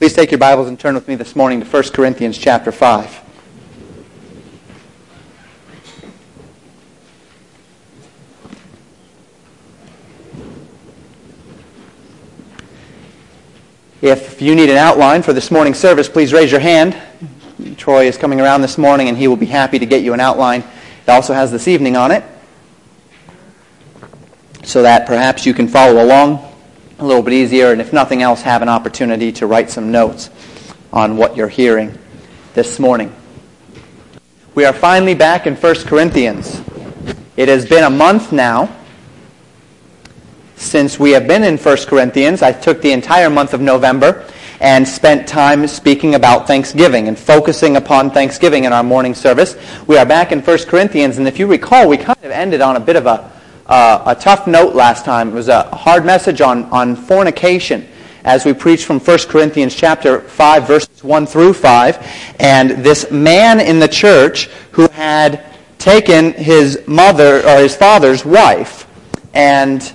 Please take your Bibles and turn with me this morning to 1 Corinthians chapter 5. If you need an outline for this morning's service, please raise your hand. Troy is coming around this morning and he will be happy to get you an outline. It also has this evening on it so that perhaps you can follow along a little bit easier and if nothing else have an opportunity to write some notes on what you're hearing this morning. We are finally back in 1 Corinthians. It has been a month now since we have been in 1 Corinthians. I took the entire month of November and spent time speaking about Thanksgiving and focusing upon Thanksgiving in our morning service. We are back in 1 Corinthians, and if you recall, we kind of ended on a bit of a, uh, a tough note last time. It was a hard message on, on fornication as we preached from 1 Corinthians chapter 5, verses 1 through 5. And this man in the church who had taken his mother or his father's wife and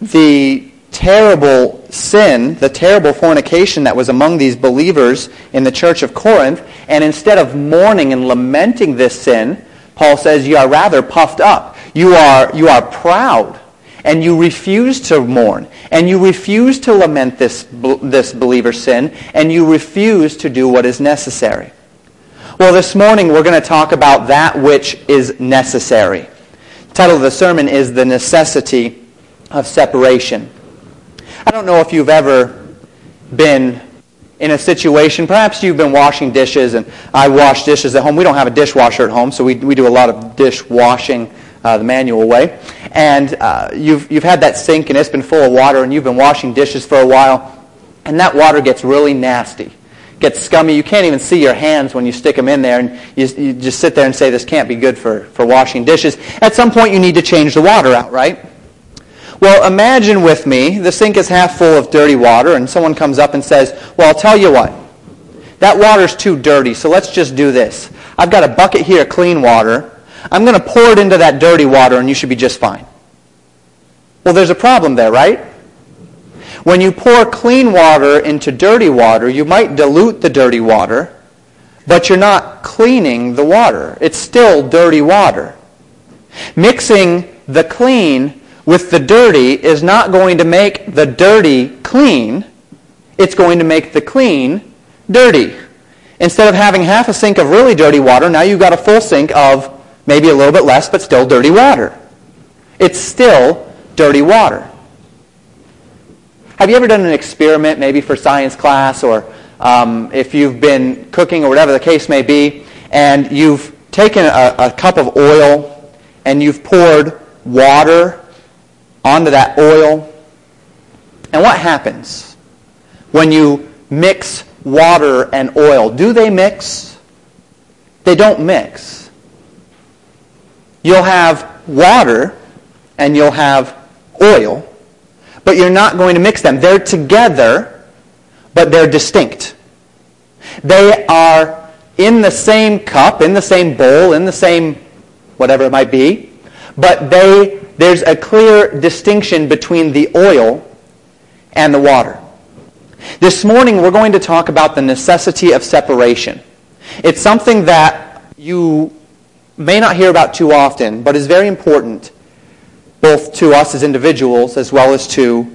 the terrible sin, the terrible fornication that was among these believers in the church of Corinth, and instead of mourning and lamenting this sin, Paul says you are rather puffed up. You are, you are proud, and you refuse to mourn, and you refuse to lament this, this believer's sin, and you refuse to do what is necessary. Well, this morning we're going to talk about that which is necessary. The title of the sermon is The Necessity of separation. I don't know if you've ever been in a situation, perhaps you've been washing dishes, and I wash dishes at home. We don't have a dishwasher at home, so we, we do a lot of dishwashing uh, the manual way. And uh, you've, you've had that sink, and it's been full of water, and you've been washing dishes for a while, and that water gets really nasty. Gets scummy. You can't even see your hands when you stick them in there, and you, you just sit there and say, this can't be good for, for washing dishes. At some point, you need to change the water out, right? Well, imagine with me, the sink is half full of dirty water, and someone comes up and says, Well, I'll tell you what. That water's too dirty, so let's just do this. I've got a bucket here, of clean water. I'm going to pour it into that dirty water, and you should be just fine. Well, there's a problem there, right? When you pour clean water into dirty water, you might dilute the dirty water, but you're not cleaning the water. It's still dirty water. Mixing the clean with the dirty is not going to make the dirty clean. It's going to make the clean dirty. Instead of having half a sink of really dirty water, now you've got a full sink of maybe a little bit less, but still dirty water. It's still dirty water. Have you ever done an experiment, maybe for science class, or um, if you've been cooking or whatever the case may be, and you've taken a, a cup of oil and you've poured water onto that oil. And what happens when you mix water and oil? Do they mix? They don't mix. You'll have water and you'll have oil, but you're not going to mix them. They're together, but they're distinct. They are in the same cup, in the same bowl, in the same whatever it might be, but they there's a clear distinction between the oil and the water. This morning we're going to talk about the necessity of separation. It's something that you may not hear about too often, but is very important both to us as individuals as well as to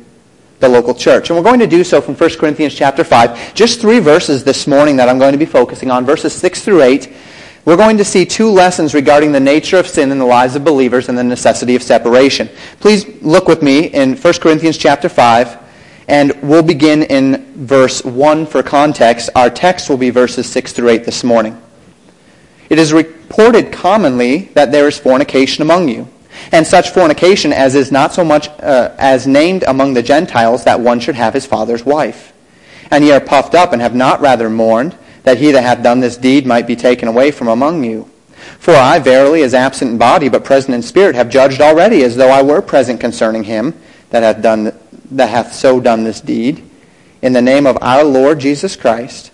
the local church. And we're going to do so from 1 Corinthians chapter 5. Just three verses this morning that I'm going to be focusing on, verses 6 through 8 we're going to see two lessons regarding the nature of sin in the lives of believers and the necessity of separation. Please look with me in 1 Corinthians chapter 5, and we'll begin in verse 1 for context. Our text will be verses 6 through 8 this morning. It is reported commonly that there is fornication among you, and such fornication as is not so much uh, as named among the Gentiles that one should have his father's wife. And ye are puffed up and have not rather mourned, that he that hath done this deed might be taken away from among you. For I verily, as absent in body, but present in spirit, have judged already, as though I were present concerning him that hath, done, that hath so done this deed. In the name of our Lord Jesus Christ,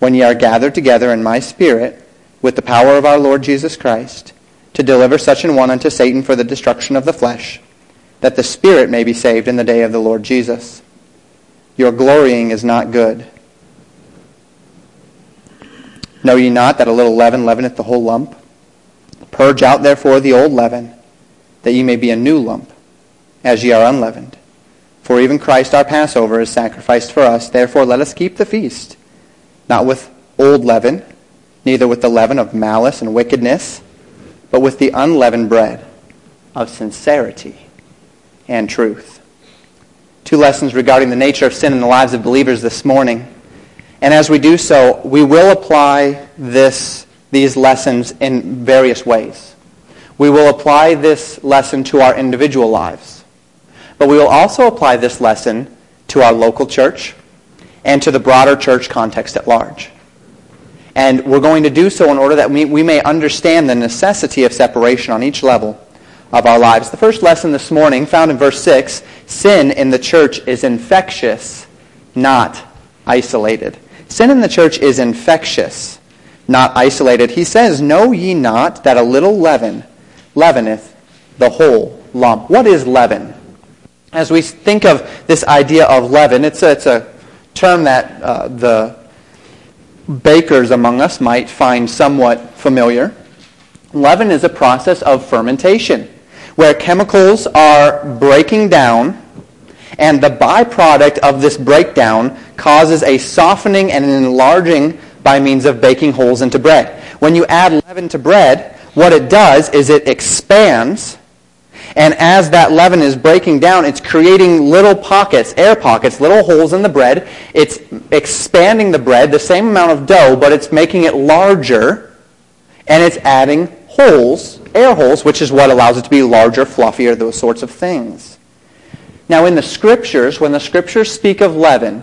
when ye are gathered together in my spirit, with the power of our Lord Jesus Christ, to deliver such an one unto Satan for the destruction of the flesh, that the spirit may be saved in the day of the Lord Jesus. Your glorying is not good. Know ye not that a little leaven leaveneth the whole lump? Purge out therefore the old leaven, that ye may be a new lump, as ye are unleavened. For even Christ our Passover is sacrificed for us. Therefore let us keep the feast, not with old leaven, neither with the leaven of malice and wickedness, but with the unleavened bread of sincerity and truth. Two lessons regarding the nature of sin in the lives of believers this morning. And as we do so, we will apply this, these lessons in various ways. We will apply this lesson to our individual lives. But we will also apply this lesson to our local church and to the broader church context at large. And we're going to do so in order that we, we may understand the necessity of separation on each level of our lives. The first lesson this morning, found in verse 6, sin in the church is infectious, not isolated. Sin in the church is infectious, not isolated. He says, Know ye not that a little leaven leaveneth the whole lump? What is leaven? As we think of this idea of leaven, it's a, it's a term that uh, the bakers among us might find somewhat familiar. Leaven is a process of fermentation where chemicals are breaking down and the byproduct of this breakdown causes a softening and an enlarging by means of baking holes into bread. When you add leaven to bread, what it does is it expands and as that leaven is breaking down, it's creating little pockets, air pockets, little holes in the bread. It's expanding the bread, the same amount of dough, but it's making it larger. And it's adding holes, air holes, which is what allows it to be larger, fluffier, those sorts of things. Now, in the scriptures, when the scriptures speak of leaven,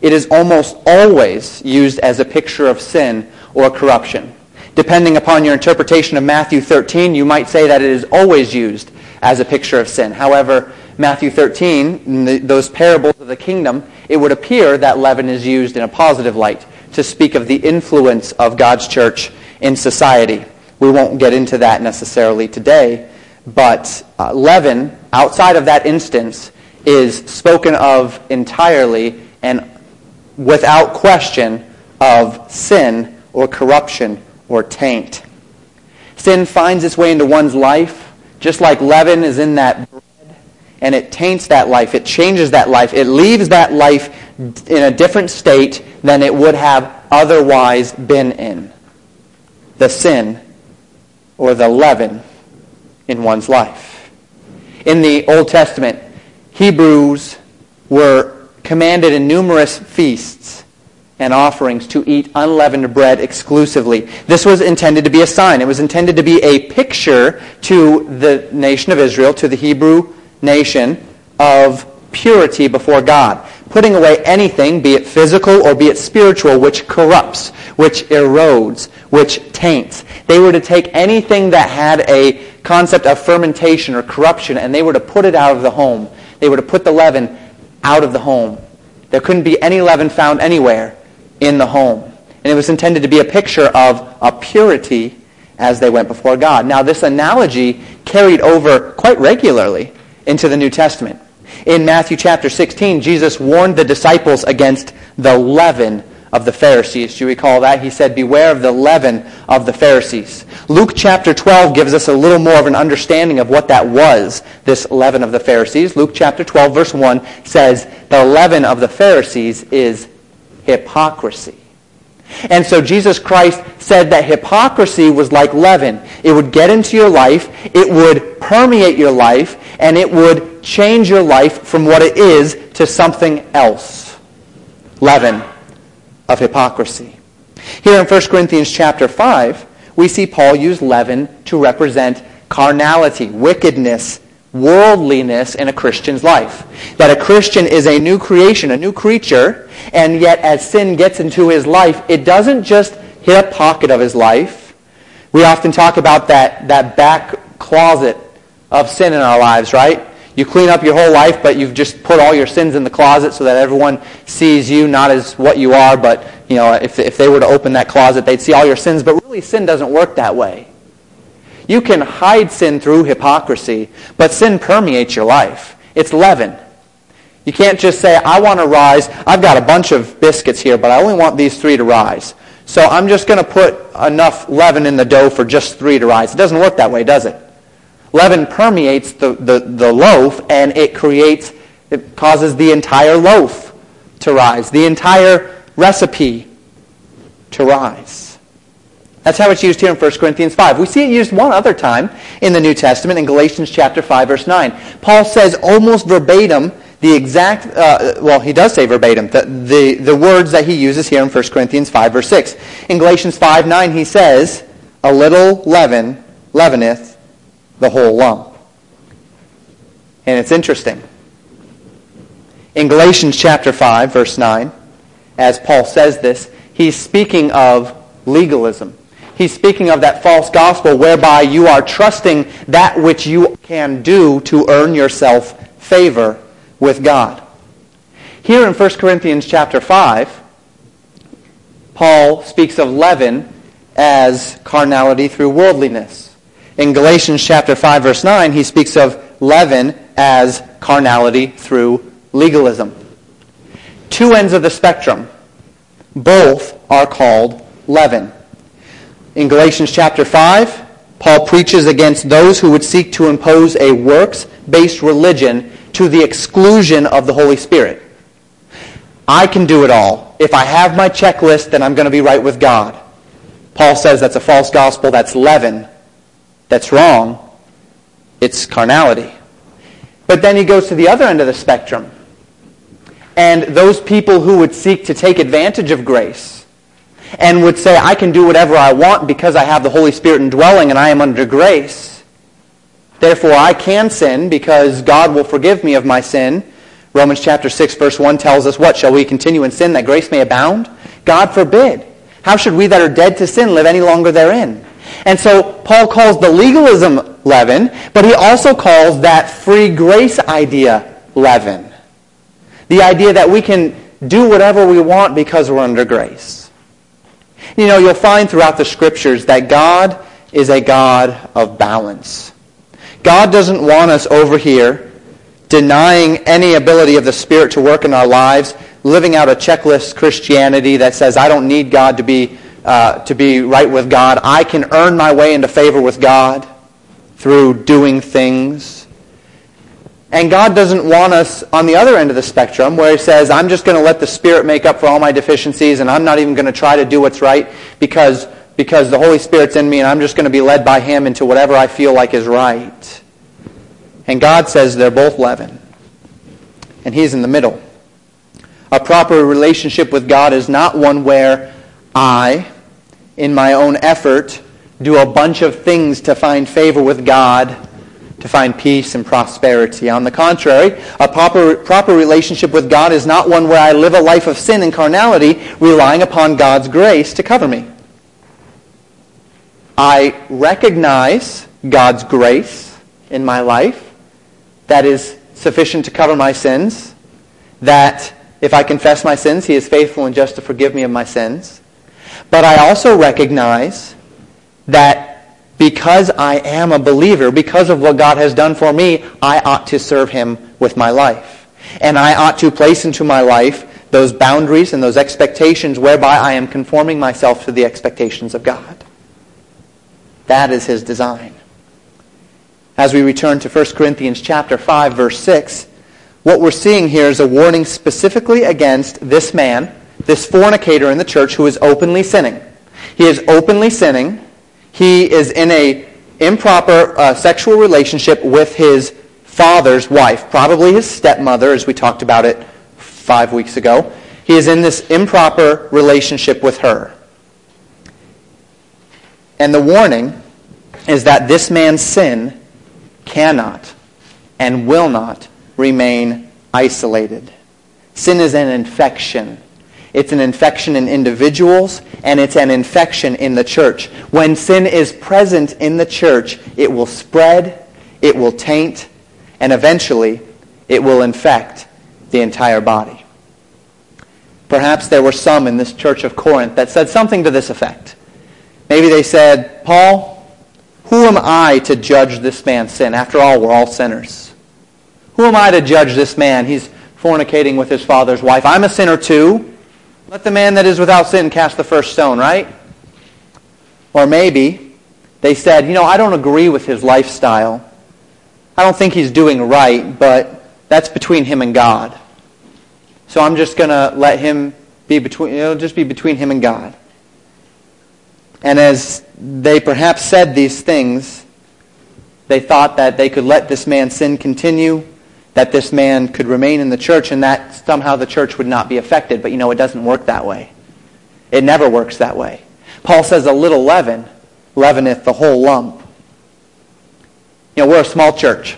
it is almost always used as a picture of sin or corruption. Depending upon your interpretation of Matthew 13, you might say that it is always used as a picture of sin. However, Matthew 13, the, those parables of the kingdom, it would appear that leaven is used in a positive light to speak of the influence of God's church in society. We won't get into that necessarily today, but uh, leaven, outside of that instance, is spoken of entirely and without question of sin or corruption or taint. Sin finds its way into one's life, just like leaven is in that bread, and it taints that life. It changes that life. It leaves that life in a different state than it would have otherwise been in. The sin or the leaven in one's life. In the Old Testament, Hebrews were commanded in numerous feasts and offerings to eat unleavened bread exclusively. This was intended to be a sign. It was intended to be a picture to the nation of Israel, to the Hebrew nation, of purity before God. Putting away anything, be it physical or be it spiritual, which corrupts, which erodes, which taints. They were to take anything that had a concept of fermentation or corruption and they were to put it out of the home. They were to put the leaven out of the home. There couldn't be any leaven found anywhere in the home. And it was intended to be a picture of a purity as they went before God. Now, this analogy carried over quite regularly into the New Testament. In Matthew chapter 16, Jesus warned the disciples against the leaven of the Pharisees. Do you recall that? He said, Beware of the leaven of the Pharisees. Luke chapter 12 gives us a little more of an understanding of what that was, this leaven of the Pharisees. Luke chapter 12, verse 1 says, The leaven of the Pharisees is hypocrisy. And so Jesus Christ said that hypocrisy was like leaven. It would get into your life, it would permeate your life, and it would change your life from what it is to something else. Leaven of hypocrisy. Here in 1 Corinthians chapter 5, we see Paul use leaven to represent carnality, wickedness, worldliness in a Christian's life. That a Christian is a new creation, a new creature, and yet as sin gets into his life, it doesn't just hit a pocket of his life. We often talk about that, that back closet of sin in our lives, right? You clean up your whole life, but you've just put all your sins in the closet so that everyone sees you not as what you are, but you know, if, if they were to open that closet, they'd see all your sins. But really, sin doesn't work that way. You can hide sin through hypocrisy, but sin permeates your life. It's leaven. You can't just say, I want to rise. I've got a bunch of biscuits here, but I only want these three to rise. So I'm just going to put enough leaven in the dough for just three to rise. It doesn't work that way, does it? Leaven permeates the, the, the loaf and it creates, it causes the entire loaf to rise, the entire recipe to rise. That's how it's used here in 1 Corinthians 5. We see it used one other time in the New Testament in Galatians chapter 5 verse 9. Paul says almost verbatim the exact, uh, well, he does say verbatim, the, the, the words that he uses here in 1 Corinthians 5, verse 6. In Galatians 5, 9, he says, a little leaven leaveneth the whole lump. And it's interesting. In Galatians chapter 5, verse 9, as Paul says this, he's speaking of legalism. He's speaking of that false gospel whereby you are trusting that which you can do to earn yourself favor with God. Here in 1 Corinthians chapter 5, Paul speaks of leaven as carnality through worldliness. In Galatians chapter 5 verse 9, he speaks of leaven as carnality through legalism. Two ends of the spectrum. Both are called leaven. In Galatians chapter 5, Paul preaches against those who would seek to impose a works-based religion to the exclusion of the Holy Spirit. I can do it all. If I have my checklist, then I'm going to be right with God. Paul says that's a false gospel. That's leaven. That's wrong. It's carnality. But then he goes to the other end of the spectrum. And those people who would seek to take advantage of grace and would say, I can do whatever I want because I have the Holy Spirit indwelling and I am under grace Therefore, I can sin because God will forgive me of my sin. Romans chapter 6 verse 1 tells us, what? Shall we continue in sin that grace may abound? God forbid. How should we that are dead to sin live any longer therein? And so Paul calls the legalism leaven, but he also calls that free grace idea leaven. The idea that we can do whatever we want because we're under grace. You know, you'll find throughout the scriptures that God is a God of balance. God doesn't want us over here denying any ability of the Spirit to work in our lives, living out a checklist Christianity that says, I don't need God to be, uh, to be right with God. I can earn my way into favor with God through doing things. And God doesn't want us on the other end of the spectrum where he says, I'm just going to let the Spirit make up for all my deficiencies and I'm not even going to try to do what's right because because the Holy Spirit's in me and I'm just going to be led by Him into whatever I feel like is right. And God says they're both leaven. And He's in the middle. A proper relationship with God is not one where I, in my own effort, do a bunch of things to find favor with God, to find peace and prosperity. On the contrary, a proper, proper relationship with God is not one where I live a life of sin and carnality, relying upon God's grace to cover me. I recognize God's grace in my life that is sufficient to cover my sins, that if I confess my sins, he is faithful and just to forgive me of my sins. But I also recognize that because I am a believer, because of what God has done for me, I ought to serve him with my life. And I ought to place into my life those boundaries and those expectations whereby I am conforming myself to the expectations of God. That is his design. As we return to 1 Corinthians chapter 5 verse 6, what we're seeing here is a warning specifically against this man, this fornicator in the church who is openly sinning. He is openly sinning. He is in a improper uh, sexual relationship with his father's wife, probably his stepmother, as we talked about it five weeks ago. He is in this improper relationship with her. And the warning is that this man's sin cannot and will not remain isolated. Sin is an infection. It's an infection in individuals, and it's an infection in the church. When sin is present in the church, it will spread, it will taint, and eventually it will infect the entire body. Perhaps there were some in this church of Corinth that said something to this effect. Maybe they said, Paul, who am I to judge this man's sin? After all, we're all sinners. Who am I to judge this man? He's fornicating with his father's wife. I'm a sinner too. Let the man that is without sin cast the first stone, right? Or maybe they said, you know, I don't agree with his lifestyle. I don't think he's doing right, but that's between him and God. So I'm just going to let him be between, it'll just be between him and God. And as they perhaps said these things, they thought that they could let this man's sin continue, that this man could remain in the church, and that somehow the church would not be affected. But you know, it doesn't work that way. It never works that way. Paul says a little leaven leaveneth the whole lump. You know, we're a small church.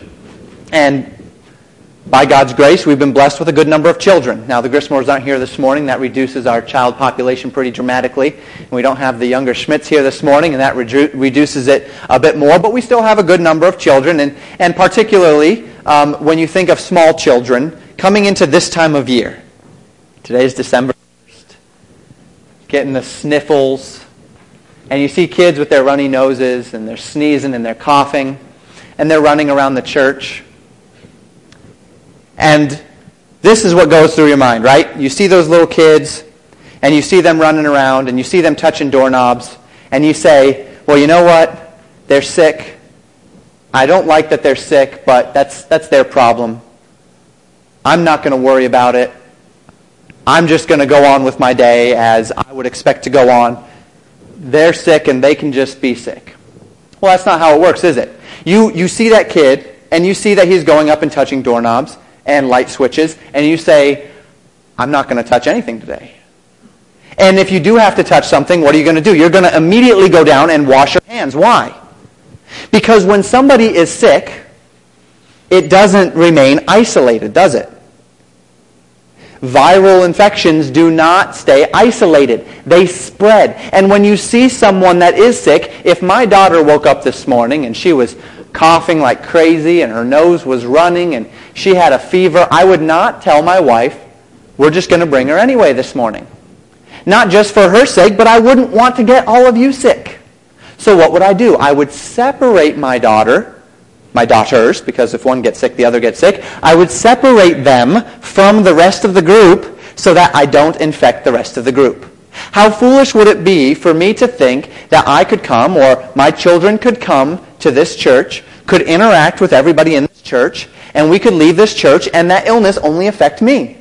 And by God's grace, we've been blessed with a good number of children. Now, the Grismores aren't here this morning. That reduces our child population pretty dramatically. And we don't have the younger Schmidts here this morning, and that redu- reduces it a bit more. But we still have a good number of children. And, and particularly, um, when you think of small children, coming into this time of year. Today is December 1st. Getting the sniffles. And you see kids with their runny noses, and they're sneezing, and they're coughing, and they're running around the church. And this is what goes through your mind, right? You see those little kids, and you see them running around, and you see them touching doorknobs, and you say, well, you know what? They're sick. I don't like that they're sick, but that's, that's their problem. I'm not going to worry about it. I'm just going to go on with my day as I would expect to go on. They're sick, and they can just be sick. Well, that's not how it works, is it? You, you see that kid, and you see that he's going up and touching doorknobs, and light switches, and you say, I'm not going to touch anything today. And if you do have to touch something, what are you going to do? You're going to immediately go down and wash your hands. Why? Because when somebody is sick, it doesn't remain isolated, does it? Viral infections do not stay isolated. They spread. And when you see someone that is sick, if my daughter woke up this morning and she was coughing like crazy and her nose was running and she had a fever, I would not tell my wife, we're just going to bring her anyway this morning. Not just for her sake, but I wouldn't want to get all of you sick. So what would I do? I would separate my daughter, my daughters, because if one gets sick, the other gets sick. I would separate them from the rest of the group so that I don't infect the rest of the group. How foolish would it be for me to think that I could come or my children could come to this church, could interact with everybody in this church, and we could leave this church and that illness only affect me.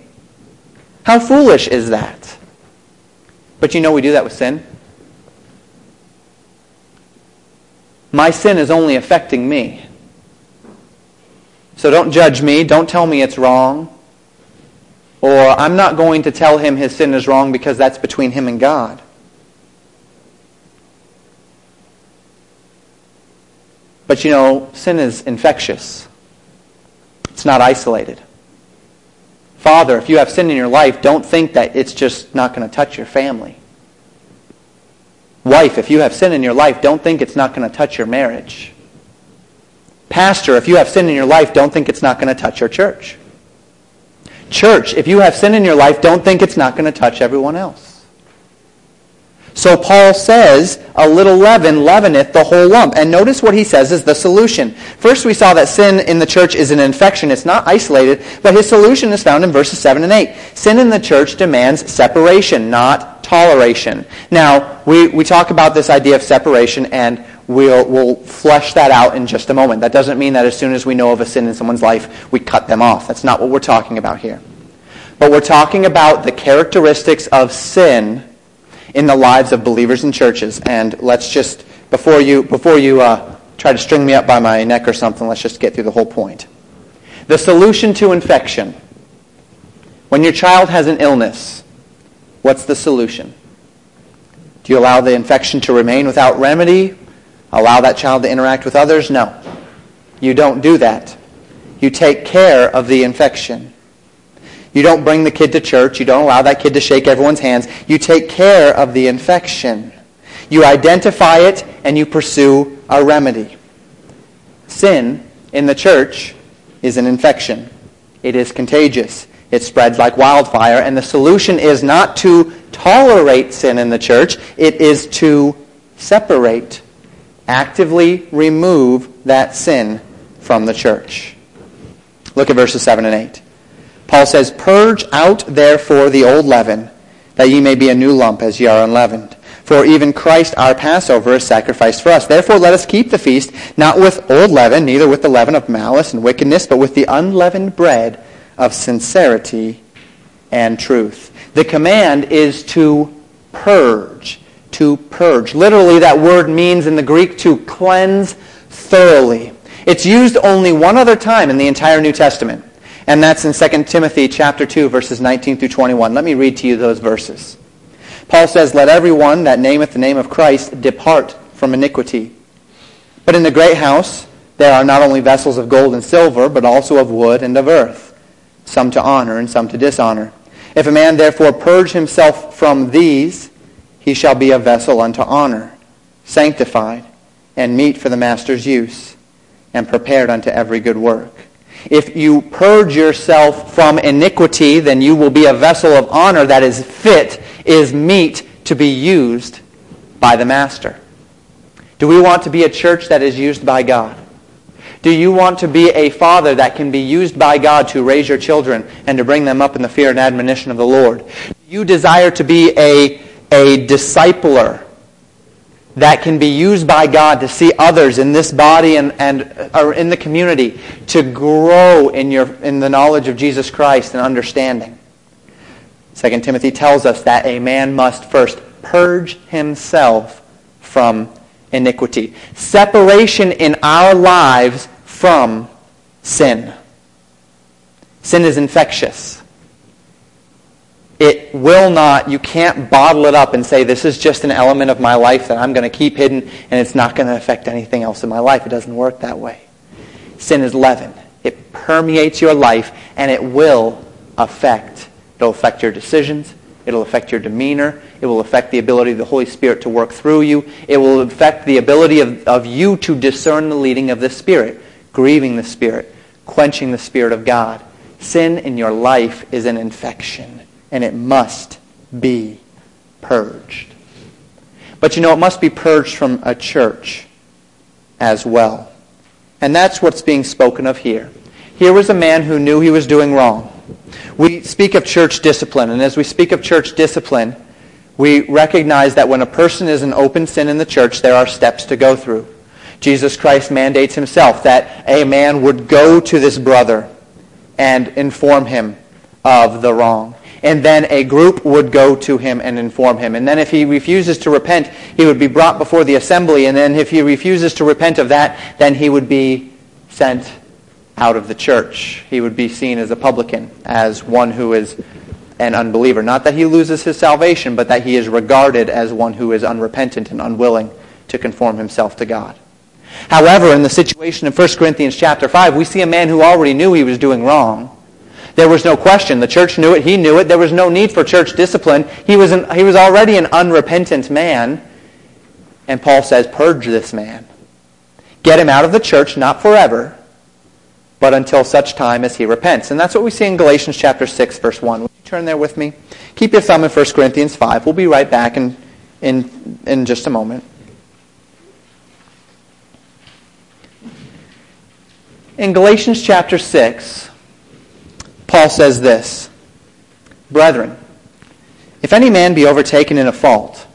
How foolish is that? But you know we do that with sin. My sin is only affecting me. So don't judge me. Don't tell me it's wrong. Or I'm not going to tell him his sin is wrong because that's between him and God. But you know, sin is infectious. It's not isolated. Father, if you have sin in your life, don't think that it's just not going to touch your family. Wife, if you have sin in your life, don't think it's not going to touch your marriage. Pastor, if you have sin in your life, don't think it's not going to touch your church. Church, if you have sin in your life, don't think it's not going to touch everyone else. So Paul says, a little leaven leaveneth the whole lump. And notice what he says is the solution. First we saw that sin in the church is an infection. It's not isolated. But his solution is found in verses 7 and 8. Sin in the church demands separation, not toleration. Now, we, we talk about this idea of separation and we'll, we'll flesh that out in just a moment. That doesn't mean that as soon as we know of a sin in someone's life, we cut them off. That's not what we're talking about here. But we're talking about the characteristics of sin in the lives of believers and churches. And let's just, before you, before you uh, try to string me up by my neck or something, let's just get through the whole point. The solution to infection. When your child has an illness, what's the solution? Do you allow the infection to remain without remedy? Allow that child to interact with others? No. You don't do that. You take care of the infection. You don't bring the kid to church. You don't allow that kid to shake everyone's hands. You take care of the infection. You identify it and you pursue a remedy. Sin in the church is an infection. It is contagious. It spreads like wildfire. And the solution is not to tolerate sin in the church. It is to separate, actively remove that sin from the church. Look at verses 7 and 8. Paul says, Purge out therefore the old leaven, that ye may be a new lump as ye are unleavened. For even Christ our Passover is sacrificed for us. Therefore let us keep the feast, not with old leaven, neither with the leaven of malice and wickedness, but with the unleavened bread of sincerity and truth. The command is to purge. To purge. Literally, that word means in the Greek to cleanse thoroughly. It's used only one other time in the entire New Testament, and that's in 2 Timothy chapter 2, verses 19 through 21. Let me read to you those verses. Paul says, Let everyone that nameth the name of Christ depart from iniquity. But in the great house there are not only vessels of gold and silver, but also of wood and of earth, some to honor and some to dishonor. If a man therefore purge himself from these, he shall be a vessel unto honor, sanctified, and meet for the master's use, and prepared unto every good work. If you purge yourself from iniquity, then you will be a vessel of honor that is fit, is meet to be used by the master. Do we want to be a church that is used by God? Do you want to be a father that can be used by God to raise your children and to bring them up in the fear and admonition of the Lord? Do you desire to be a, a discipler that can be used by God to see others in this body and, and or in the community to grow in, your, in the knowledge of Jesus Christ and understanding? 2 Timothy tells us that a man must first purge himself from iniquity. Separation in our lives from sin. Sin is infectious. It will not, you can't bottle it up and say, this is just an element of my life that I'm going to keep hidden and it's not going to affect anything else in my life. It doesn't work that way. Sin is leaven. It permeates your life and it will affect. It'll affect your decisions. It'll affect your demeanor. It will affect the ability of the Holy Spirit to work through you. It will affect the ability of, of you to discern the leading of the Spirit, grieving the Spirit, quenching the Spirit of God. Sin in your life is an infection and it must be purged. But you know, it must be purged from a church as well. And that's what's being spoken of here. Here was a man who knew he was doing wrong. We speak of church discipline, and as we speak of church discipline, we recognize that when a person is in open sin in the church, there are steps to go through. Jesus Christ mandates himself that a man would go to this brother and inform him of the wrong and then a group would go to him and inform him. And then if he refuses to repent, he would be brought before the assembly, and then if he refuses to repent of that, then he would be sent out of the church. He would be seen as a publican, as one who is an unbeliever. Not that he loses his salvation, but that he is regarded as one who is unrepentant and unwilling to conform himself to God. However, in the situation in 1 Corinthians chapter 5, we see a man who already knew he was doing wrong there was no question. The church knew it. He knew it. There was no need for church discipline. He was, an, he was already an unrepentant man. And Paul says, purge this man. Get him out of the church, not forever, but until such time as he repents. And that's what we see in Galatians chapter 6, verse 1. Would you turn there with me? Keep your thumb in 1 Corinthians 5. We'll be right back in, in, in just a moment. In Galatians chapter 6, Paul says this Brethren, if any man be overtaken in a fault,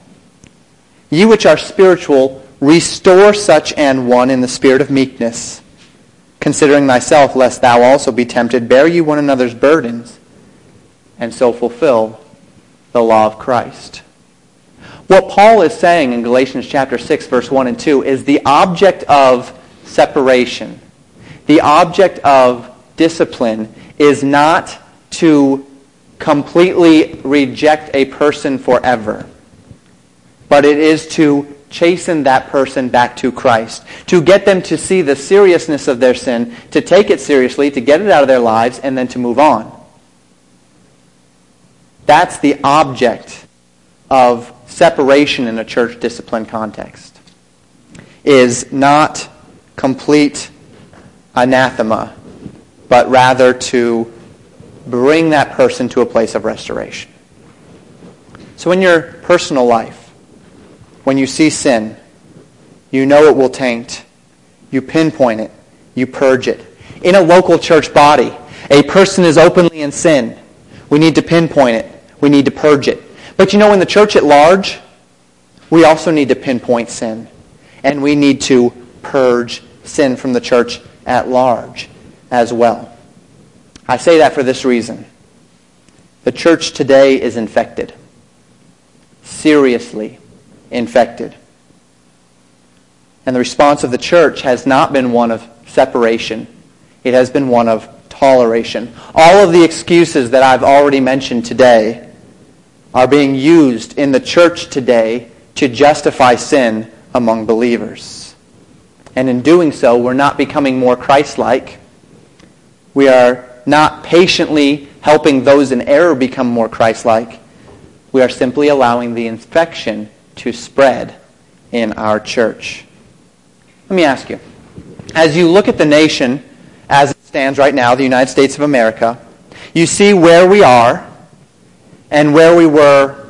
ye which are spiritual, restore such an one in the spirit of meekness, considering thyself, lest thou also be tempted. Bear ye one another's burdens, and so fulfill the law of Christ. What Paul is saying in Galatians chapter 6, verse 1 and 2 is the object of separation, the object of discipline is not to completely reject a person forever, but it is to chasten that person back to Christ, to get them to see the seriousness of their sin, to take it seriously, to get it out of their lives, and then to move on. That's the object of separation in a church discipline context, is not complete anathema but rather to bring that person to a place of restoration. So in your personal life, when you see sin, you know it will taint. You pinpoint it. You purge it. In a local church body, a person is openly in sin. We need to pinpoint it. We need to purge it. But you know, in the church at large, we also need to pinpoint sin. And we need to purge sin from the church at large as well. I say that for this reason. The church today is infected. Seriously infected. And the response of the church has not been one of separation. It has been one of toleration. All of the excuses that I've already mentioned today are being used in the church today to justify sin among believers. And in doing so, we're not becoming more Christ-like. We are not patiently helping those in error become more Christ-like. We are simply allowing the infection to spread in our church. Let me ask you, as you look at the nation as it stands right now, the United States of America, you see where we are and where we were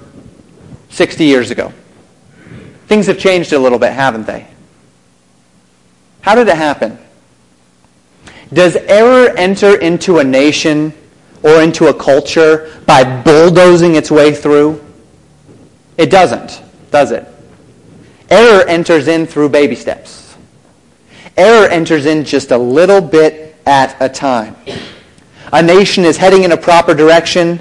60 years ago. Things have changed a little bit, haven't they? How did it happen? Does error enter into a nation or into a culture by bulldozing its way through? It doesn't, does it? Error enters in through baby steps. Error enters in just a little bit at a time. A nation is heading in a proper direction.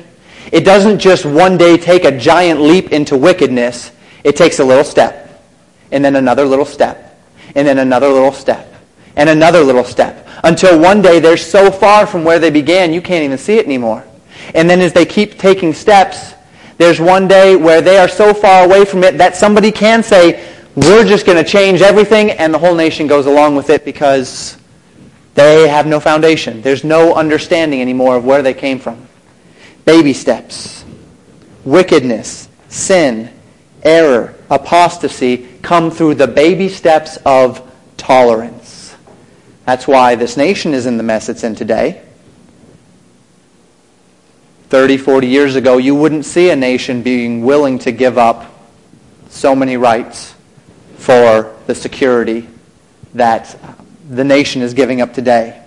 It doesn't just one day take a giant leap into wickedness. It takes a little step, and then another little step, and then another little step, and another little step, until one day they're so far from where they began you can't even see it anymore. And then as they keep taking steps, there's one day where they are so far away from it that somebody can say, we're just going to change everything, and the whole nation goes along with it because they have no foundation. There's no understanding anymore of where they came from. Baby steps, wickedness, sin, error, apostasy come through the baby steps of tolerance. That's why this nation is in the mess it's in today. 30, 40 years ago, you wouldn't see a nation being willing to give up so many rights for the security that the nation is giving up today.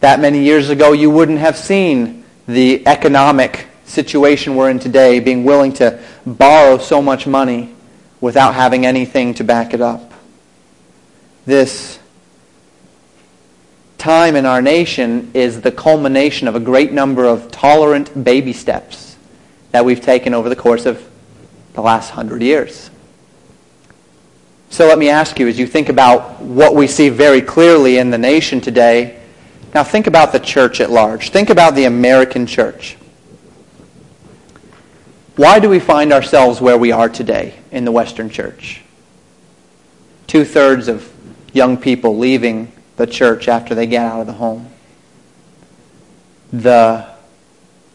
That many years ago, you wouldn't have seen the economic situation we're in today, being willing to borrow so much money without having anything to back it up. This time in our nation is the culmination of a great number of tolerant baby steps that we've taken over the course of the last hundred years. So let me ask you, as you think about what we see very clearly in the nation today, now think about the church at large. Think about the American church. Why do we find ourselves where we are today in the Western church? Two-thirds of young people leaving the church after they get out of the home. The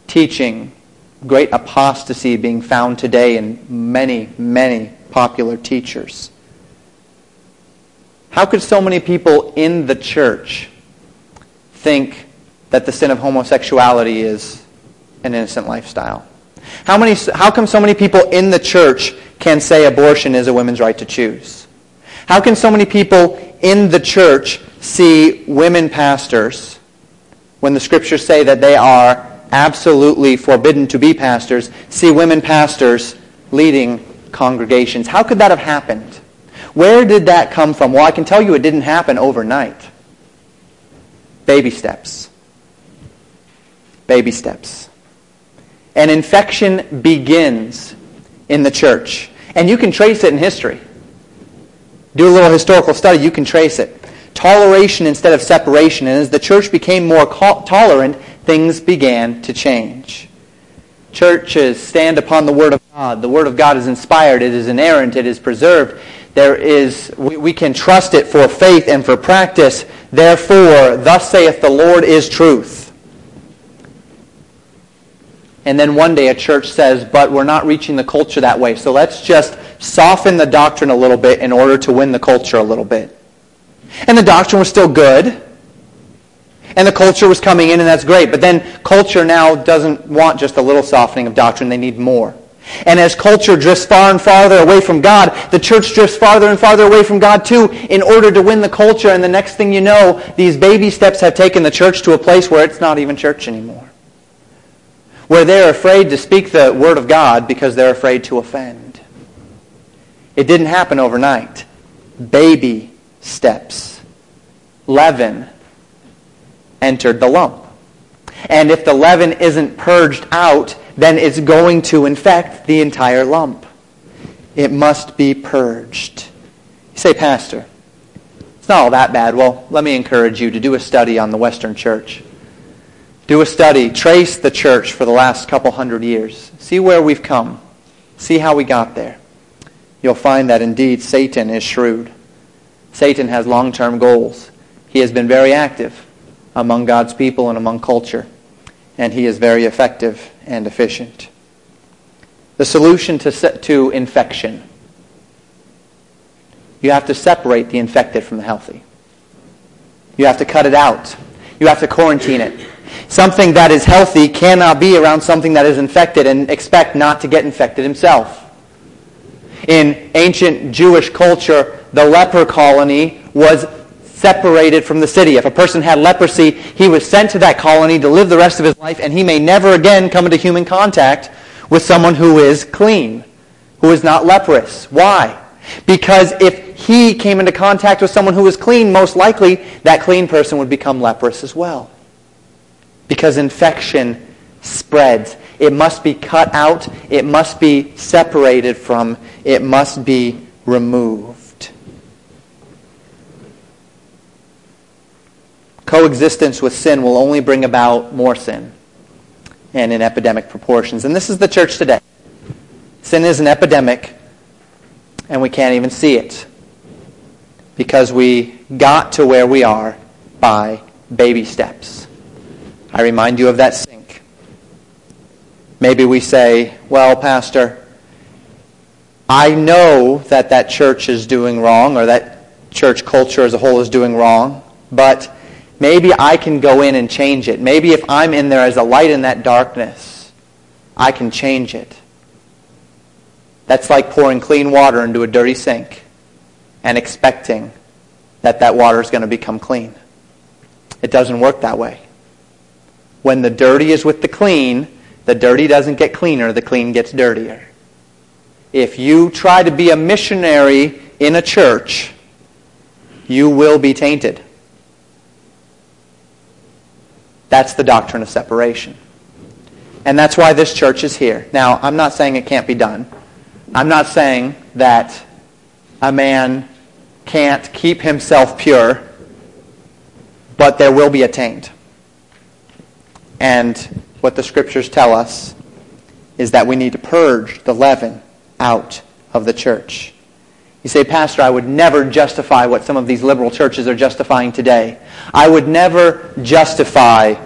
teaching, great apostasy being found today in many, many popular teachers. How could so many people in the church think that the sin of homosexuality is an innocent lifestyle? How, many, how come so many people in the church can say abortion is a woman's right to choose? How can so many people in the church see women pastors when the scriptures say that they are absolutely forbidden to be pastors, see women pastors leading congregations? How could that have happened? Where did that come from? Well, I can tell you it didn't happen overnight. Baby steps. Baby steps. An infection begins in the church. And you can trace it in history. Do a little historical study, you can trace it. Toleration instead of separation. And as the church became more tolerant, things began to change. Churches stand upon the Word of God. The Word of God is inspired. It is inerrant. It is preserved there is, we, we can trust it for faith and for practice. Therefore, thus saith the Lord is truth. And then one day a church says, but we're not reaching the culture that way. So let's just soften the doctrine a little bit in order to win the culture a little bit. And the doctrine was still good. And the culture was coming in, and that's great. But then culture now doesn't want just a little softening of doctrine. They need more. And as culture drifts far and farther away from God, the church drifts farther and farther away from God too in order to win the culture. And the next thing you know, these baby steps have taken the church to a place where it's not even church anymore. where they're afraid to speak the word of God because they're afraid to offend. It didn't happen overnight. Baby steps. Leaven entered the lump. And if the leaven isn't purged out, then it's going to infect the entire lump. It must be purged. You say, Pastor, it's not all that bad. Well, let me encourage you to do a study on the Western Church. Do a study, trace the church for the last couple hundred years. See where we've come. See how we got there. You'll find that indeed Satan is shrewd. Satan has long-term goals. He has been very active among God's people and among culture. And he is very effective and efficient. The solution to, to infection. You have to separate the infected from the healthy. You have to cut it out. You have to quarantine it. Something that is healthy cannot be around something that is infected and expect not to get infected himself. In ancient Jewish culture, the leper colony was separated from the city. If a person had leprosy, he was sent to that colony to live the rest of his life, and he may never again come into human contact with someone who is clean, who is not leprous. Why? Because if he came into contact with someone who was clean, most likely that clean person would become leprous as well. Because infection spreads. It must be cut out. It must be separated from. It must be removed. Coexistence with sin will only bring about more sin and in epidemic proportions. And this is the church today. Sin is an epidemic, and we can't even see it because we got to where we are by baby steps. I remind you of that sink. Maybe we say, well, Pastor, I know that that church is doing wrong or that church culture as a whole is doing wrong, but maybe I can go in and change it. Maybe if I'm in there as a light in that darkness, I can change it. That's like pouring clean water into a dirty sink and expecting that that water is going to become clean. It doesn't work that way. When the dirty is with the clean, the dirty doesn't get cleaner, the clean gets dirtier. If you try to be a missionary in a church, you will be tainted. That's the doctrine of separation. And that's why this church is here. Now, I'm not saying it can't be done. I'm not saying that a man can't keep himself pure, but there will be a taint. And what the scriptures tell us is that we need to purge the leaven out of the church. You say, Pastor, I would never justify what some of these liberal churches are justifying today. I would never justify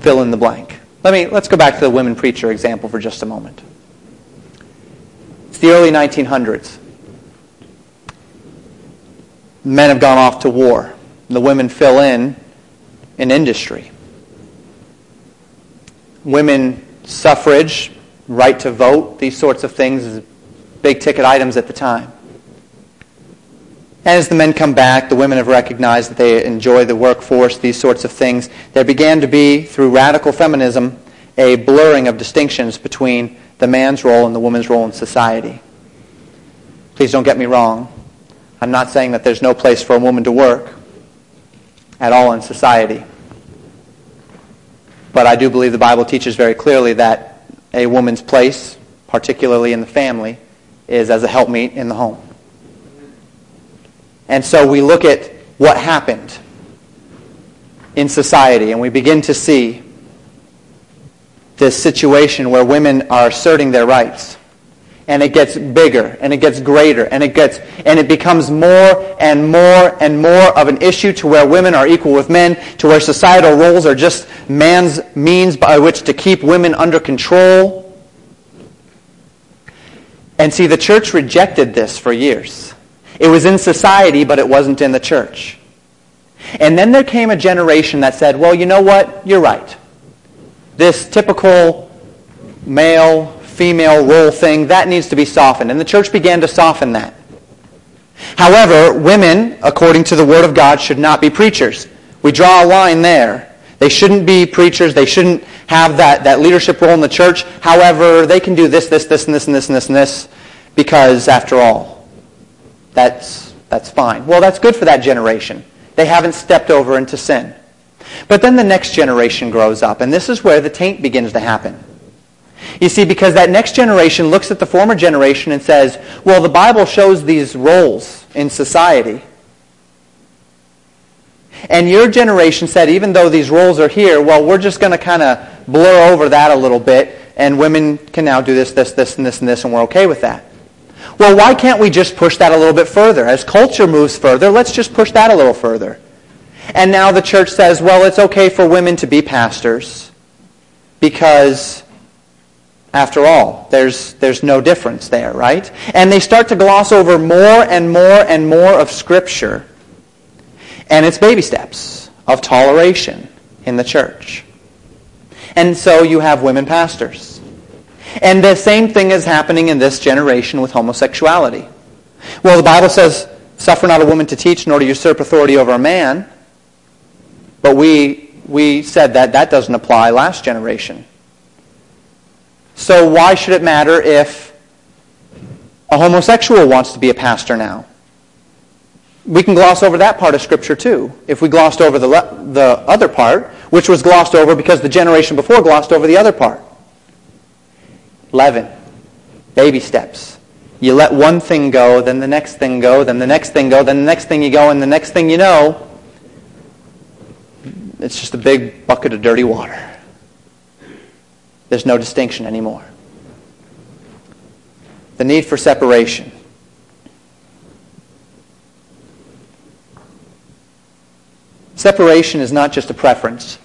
fill in the blank. Let me, let's go back to the women preacher example for just a moment. It's the early 1900s. Men have gone off to war. The women fill in in industry. Women suffrage, right to vote, these sorts of things, big ticket items at the time. As the men come back, the women have recognized that they enjoy the workforce, these sorts of things. There began to be, through radical feminism, a blurring of distinctions between the man's role and the woman's role in society. Please don't get me wrong. I'm not saying that there's no place for a woman to work at all in society. But I do believe the Bible teaches very clearly that a woman's place, particularly in the family, is as a helpmeet in the home. And so we look at what happened in society and we begin to see this situation where women are asserting their rights. And it gets bigger and it gets greater and it gets and it becomes more and more and more of an issue to where women are equal with men to where societal roles are just man's means by which to keep women under control. And see the church rejected this for years it was in society but it wasn't in the church and then there came a generation that said well you know what you're right this typical male female role thing, that needs to be softened. And the church began to soften that. However, women, according to the Word of God, should not be preachers. We draw a line there. They shouldn't be preachers. They shouldn't have that, that leadership role in the church. However, they can do this, this, this, and this, and this, and this, and this, because after all, that's, that's fine. Well, that's good for that generation. They haven't stepped over into sin. But then the next generation grows up, and this is where the taint begins to happen. You see, because that next generation looks at the former generation and says, well, the Bible shows these roles in society. And your generation said, even though these roles are here, well, we're just going to kind of blur over that a little bit, and women can now do this, this, this, and this, and this, and we're okay with that. Well, why can't we just push that a little bit further? As culture moves further, let's just push that a little further. And now the church says, well, it's okay for women to be pastors because, after all, there's, there's no difference there, right? And they start to gloss over more and more and more of Scripture. And it's baby steps of toleration in the church. And so you have women pastors. And the same thing is happening in this generation with homosexuality. Well, the Bible says, suffer not a woman to teach nor to usurp authority over a man. But we, we said that that doesn't apply last generation. So why should it matter if a homosexual wants to be a pastor now? We can gloss over that part of Scripture too. If we glossed over the, the other part, which was glossed over because the generation before glossed over the other part. Leaven. Baby steps. You let one thing go, then the next thing go, then the next thing go, then the next thing you go, and the next thing you know, it's just a big bucket of dirty water. There's no distinction anymore. The need for separation. Separation is not just a preference,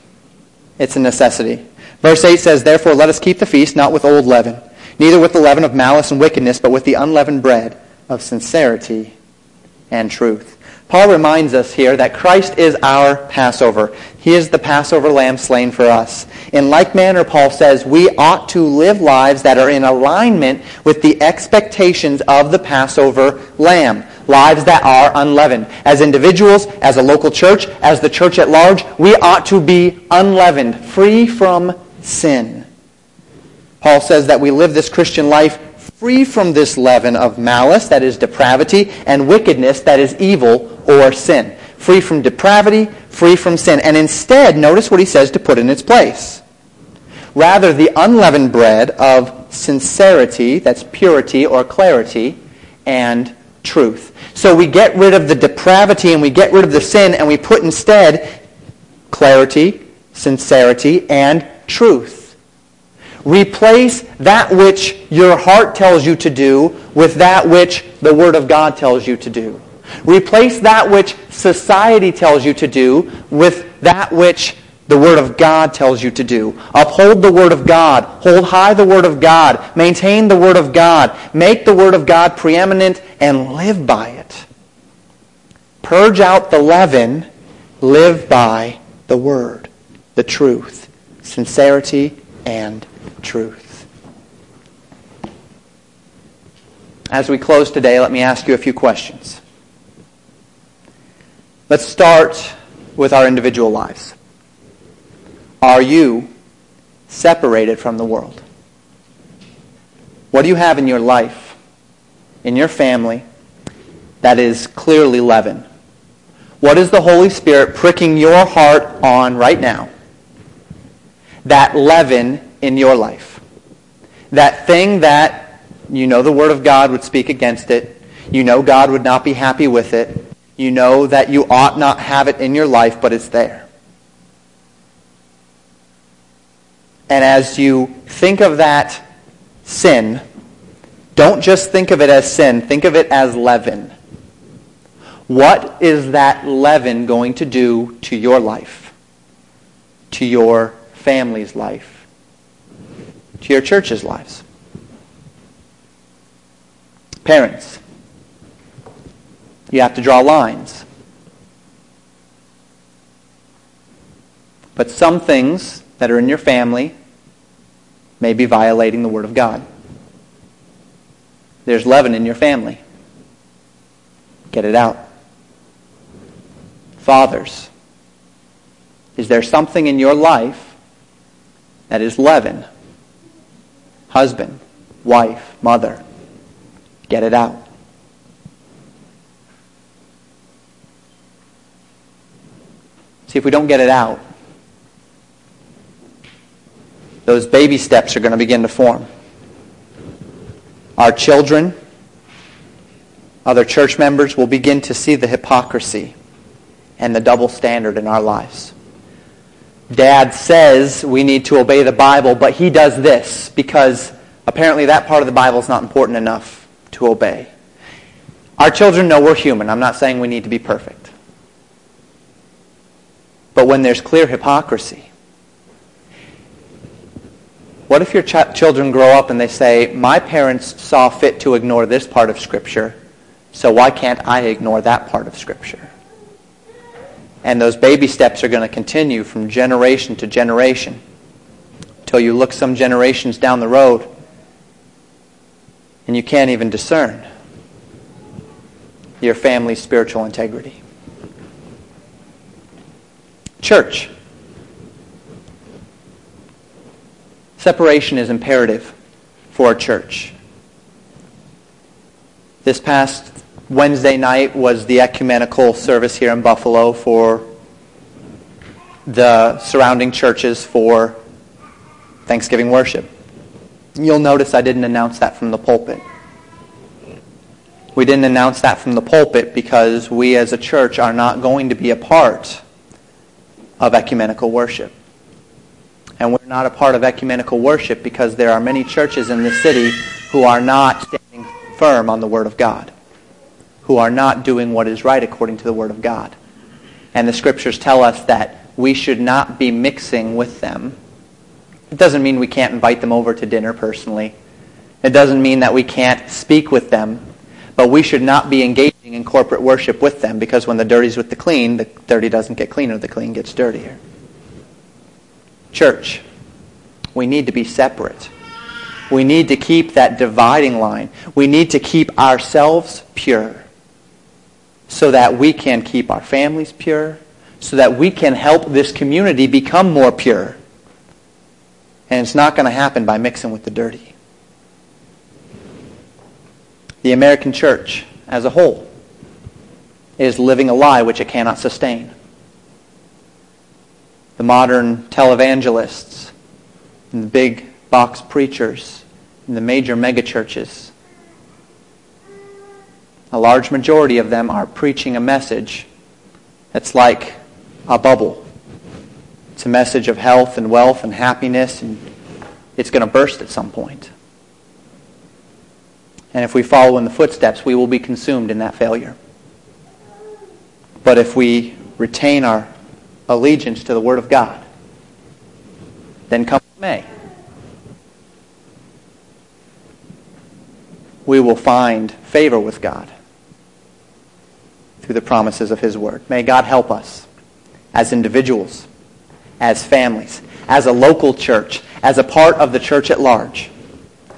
it's a necessity. Verse 8 says, Therefore let us keep the feast not with old leaven, neither with the leaven of malice and wickedness, but with the unleavened bread of sincerity and truth. Paul reminds us here that Christ is our Passover. He is the Passover lamb slain for us. In like manner, Paul says, we ought to live lives that are in alignment with the expectations of the Passover lamb. Lives that are unleavened. As individuals, as a local church, as the church at large, we ought to be unleavened, free from sin. Paul says that we live this Christian life free from this leaven of malice, that is depravity, and wickedness, that is evil or sin. Free from depravity, free from sin. And instead, notice what he says to put in its place. Rather, the unleavened bread of sincerity, that's purity or clarity, and truth. So we get rid of the depravity and we get rid of the sin and we put instead clarity, sincerity, and truth. Replace that which your heart tells you to do with that which the Word of God tells you to do. Replace that which society tells you to do with that which the Word of God tells you to do. Uphold the Word of God. Hold high the Word of God. Maintain the Word of God. Make the Word of God preeminent and live by it. Purge out the leaven. Live by the Word, the truth, sincerity, and truth. As we close today, let me ask you a few questions. Let's start with our individual lives. Are you separated from the world? What do you have in your life, in your family, that is clearly leaven? What is the Holy Spirit pricking your heart on right now? That leaven in your life. That thing that you know the Word of God would speak against it. You know God would not be happy with it. You know that you ought not have it in your life, but it's there. And as you think of that sin, don't just think of it as sin, think of it as leaven. What is that leaven going to do to your life? To your family's life? To your church's lives? Parents, you have to draw lines. But some things that are in your family may be violating the Word of God. There's leaven in your family. Get it out. Fathers, Is there something in your life that is leaven? Husband, wife, mother. Get it out. See, if we don't get it out, those baby steps are going to begin to form. Our children, other church members will begin to see the hypocrisy and the double standard in our lives. Dad says we need to obey the Bible, but he does this because apparently that part of the Bible is not important enough to obey. Our children know we're human. I'm not saying we need to be perfect. But when there's clear hypocrisy, what if your ch- children grow up and they say, my parents saw fit to ignore this part of Scripture, so why can't I ignore that part of Scripture? And those baby steps are going to continue from generation to generation until you look some generations down the road and you can't even discern your family's spiritual integrity. Church. Separation is imperative for a church. This past Wednesday night was the ecumenical service here in Buffalo for the surrounding churches for Thanksgiving worship. You'll notice I didn't announce that from the pulpit. We didn't announce that from the pulpit because we as a church are not going to be a part of ecumenical worship. And we're not a part of ecumenical worship because there are many churches in this city who are not standing firm on the Word of God, who are not doing what is right according to the Word of God. And the Scriptures tell us that we should not be mixing with them. It doesn't mean we can't invite them over to dinner personally. It doesn't mean that we can't speak with them. But we should not be engaging in corporate worship with them because when the dirty's with the clean, the dirty doesn't get cleaner, the clean gets dirtier. Church, we need to be separate. We need to keep that dividing line. We need to keep ourselves pure so that we can keep our families pure, so that we can help this community become more pure. And it's not going to happen by mixing with the dirty. The American church as a whole is living a lie which it cannot sustain the modern televangelists and the big box preachers and the major megachurches. A large majority of them are preaching a message that's like a bubble. It's a message of health and wealth and happiness, and it's going to burst at some point. And if we follow in the footsteps, we will be consumed in that failure. But if we retain our allegiance to the Word of God, then come May. We will find favor with God through the promises of His Word. May God help us as individuals, as families, as a local church, as a part of the church at large,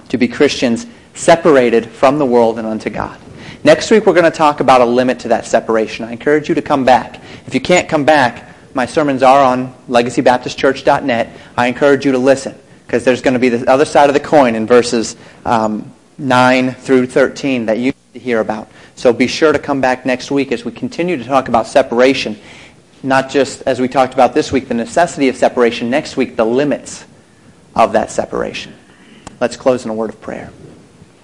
to be Christians separated from the world and unto God. Next week, we're going to talk about a limit to that separation. I encourage you to come back. If you can't come back, my sermons are on legacybaptistchurch.net. I encourage you to listen because there's going to be the other side of the coin in verses um, 9 through 13 that you need to hear about. So be sure to come back next week as we continue to talk about separation, not just as we talked about this week, the necessity of separation, next week, the limits of that separation. Let's close in a word of prayer.